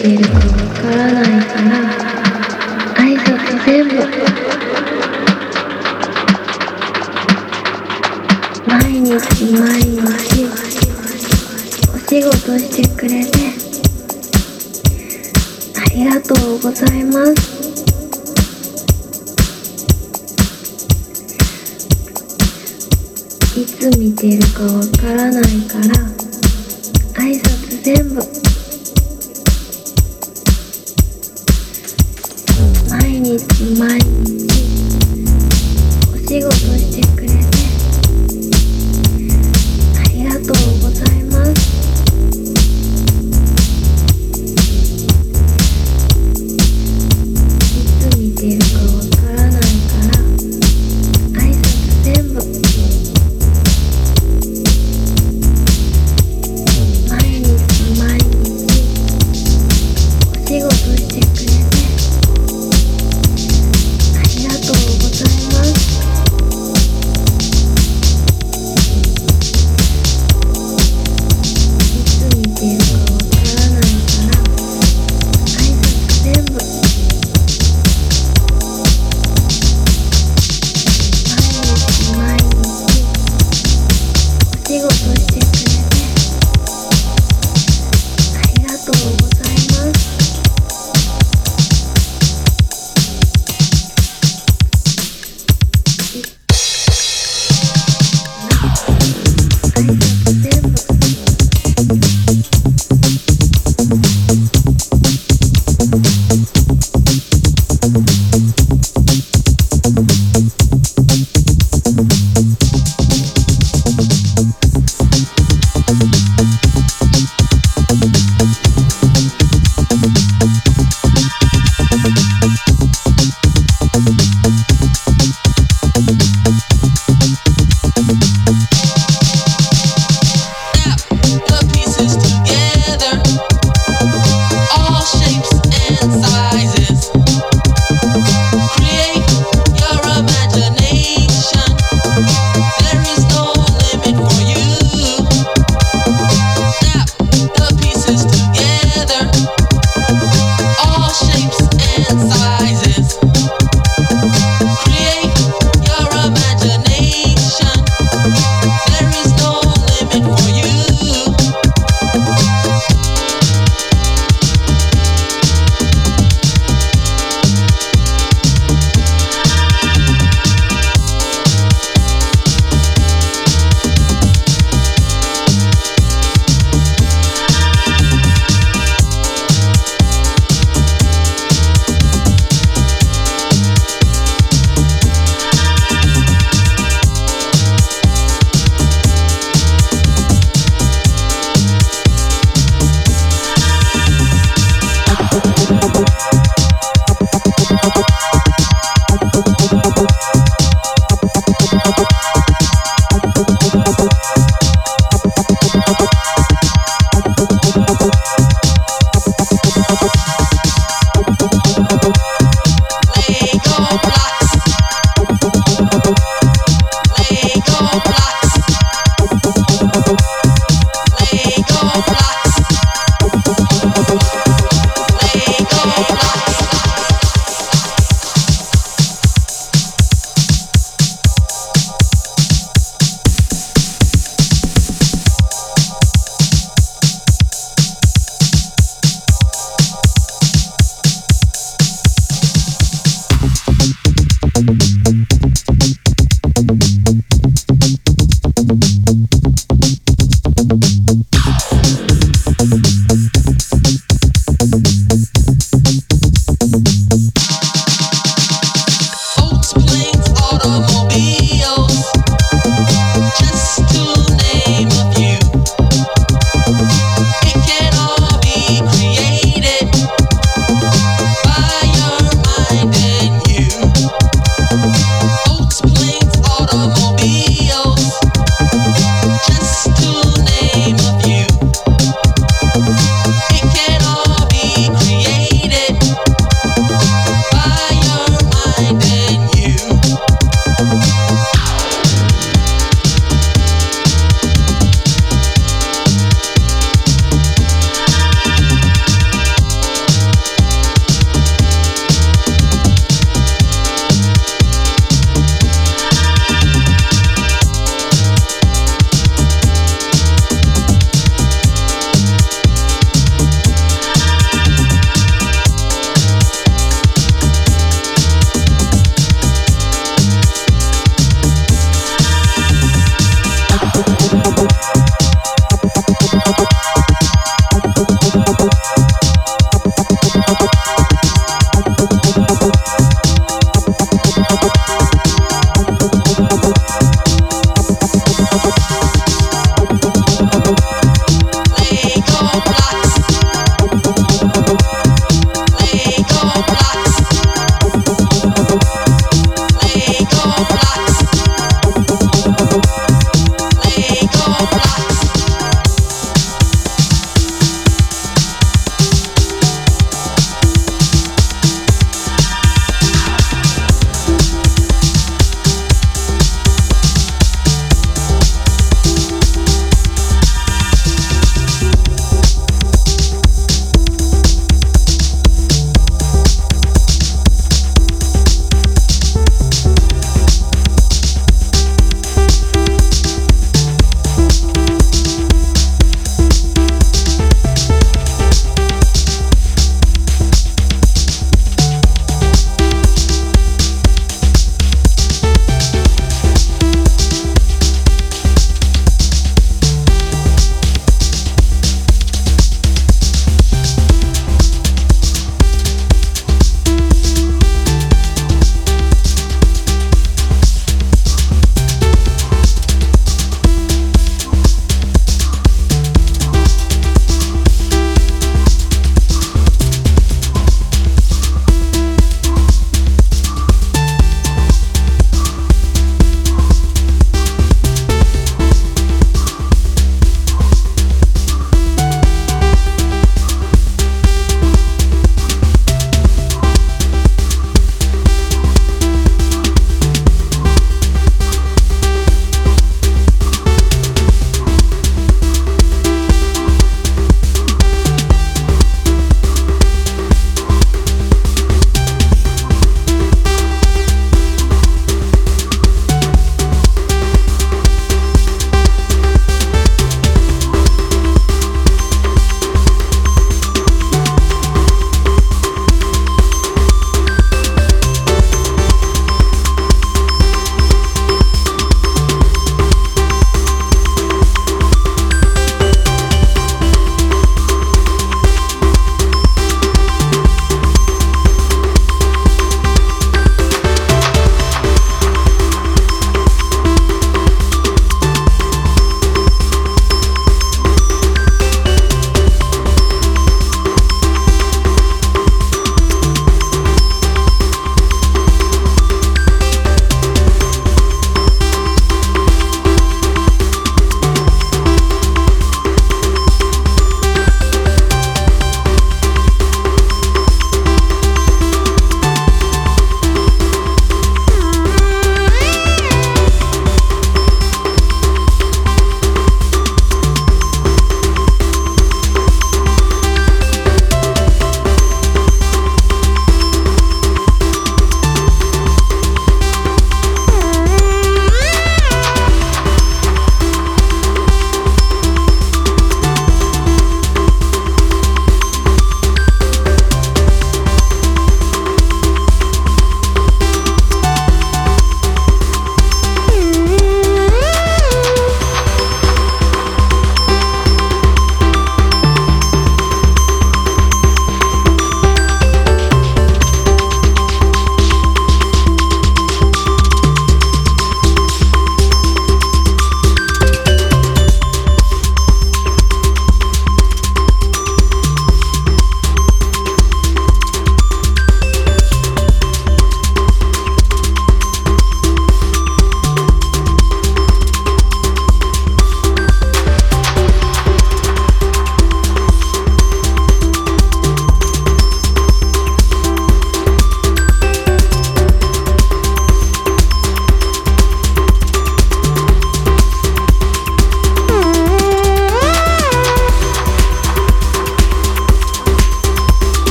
っているかわからないから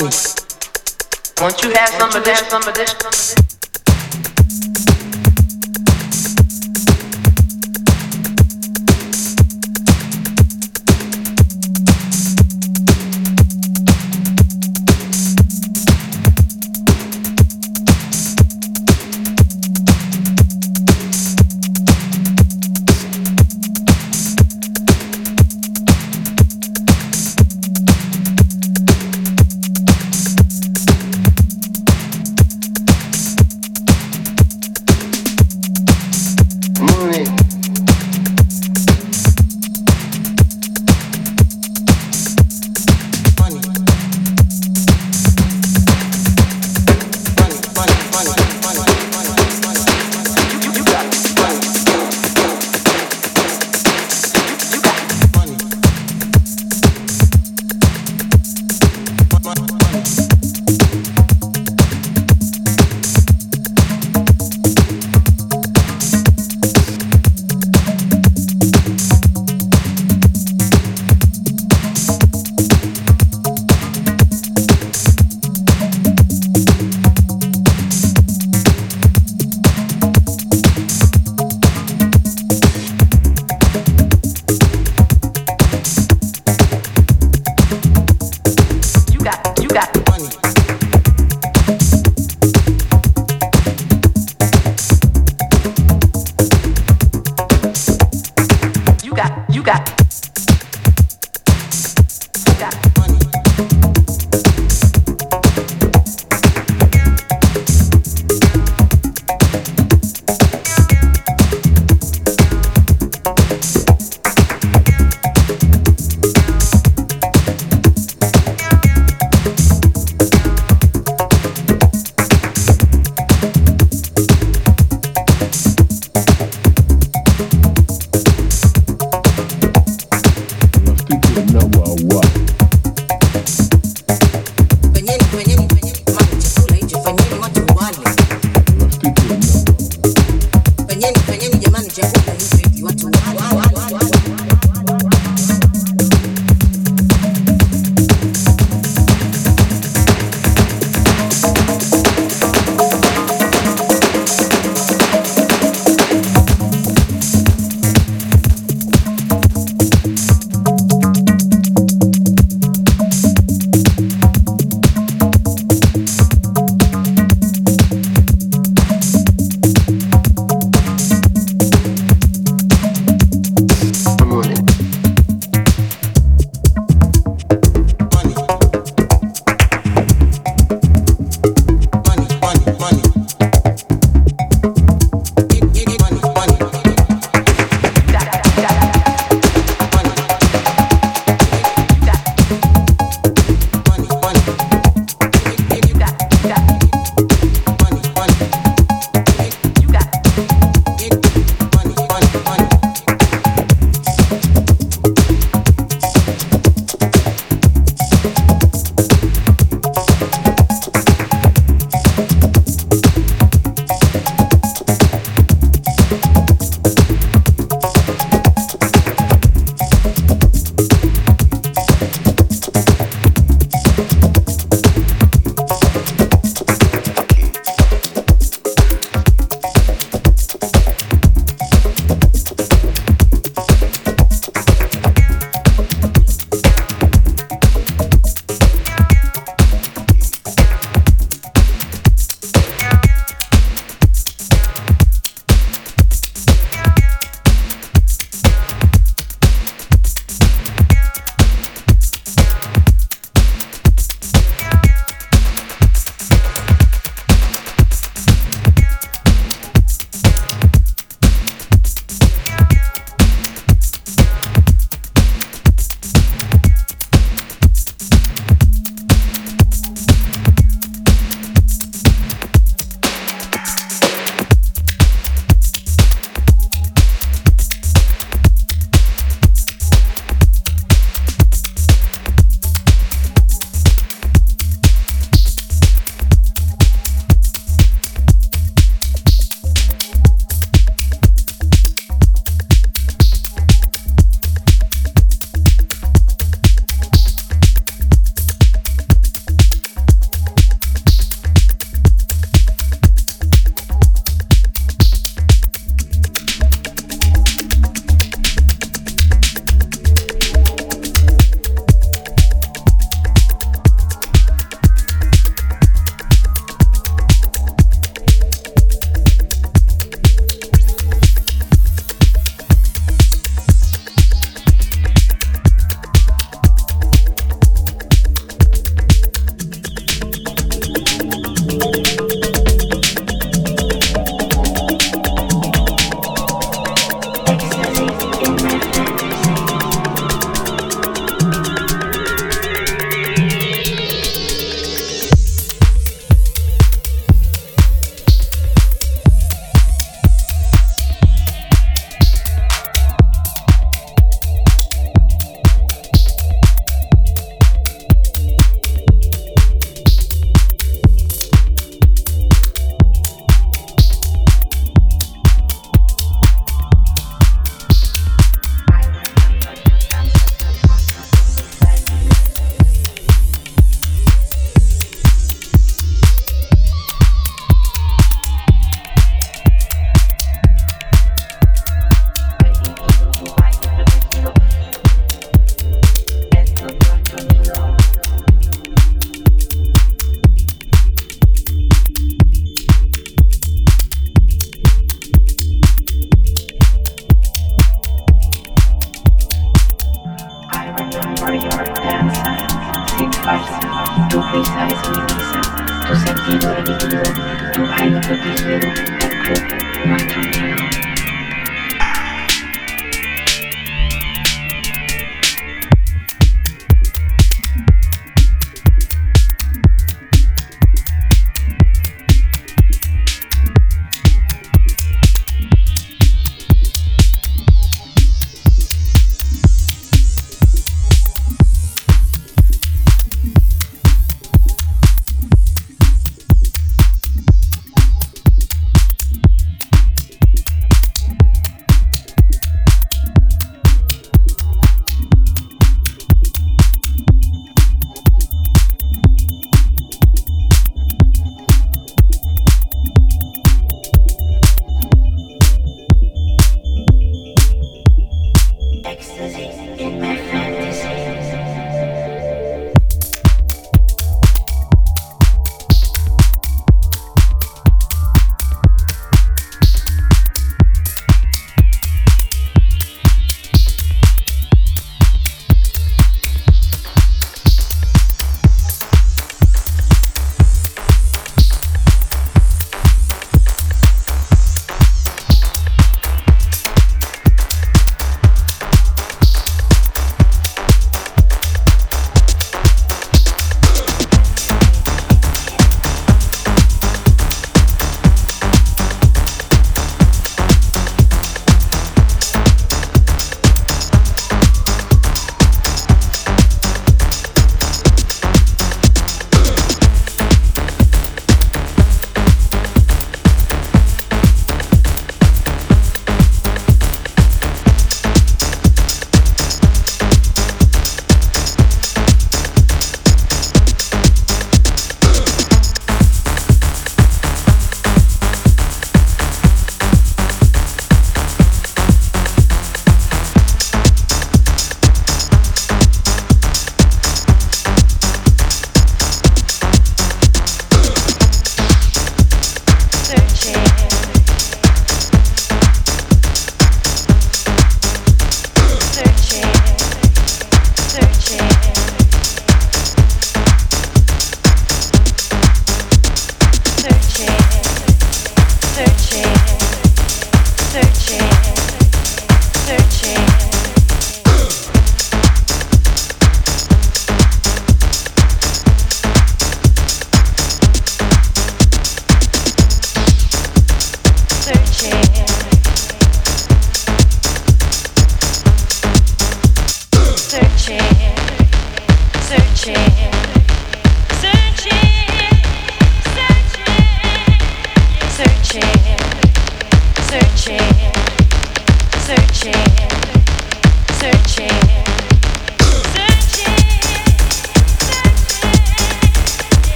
money? Won't you have some of this, some of this, some of this?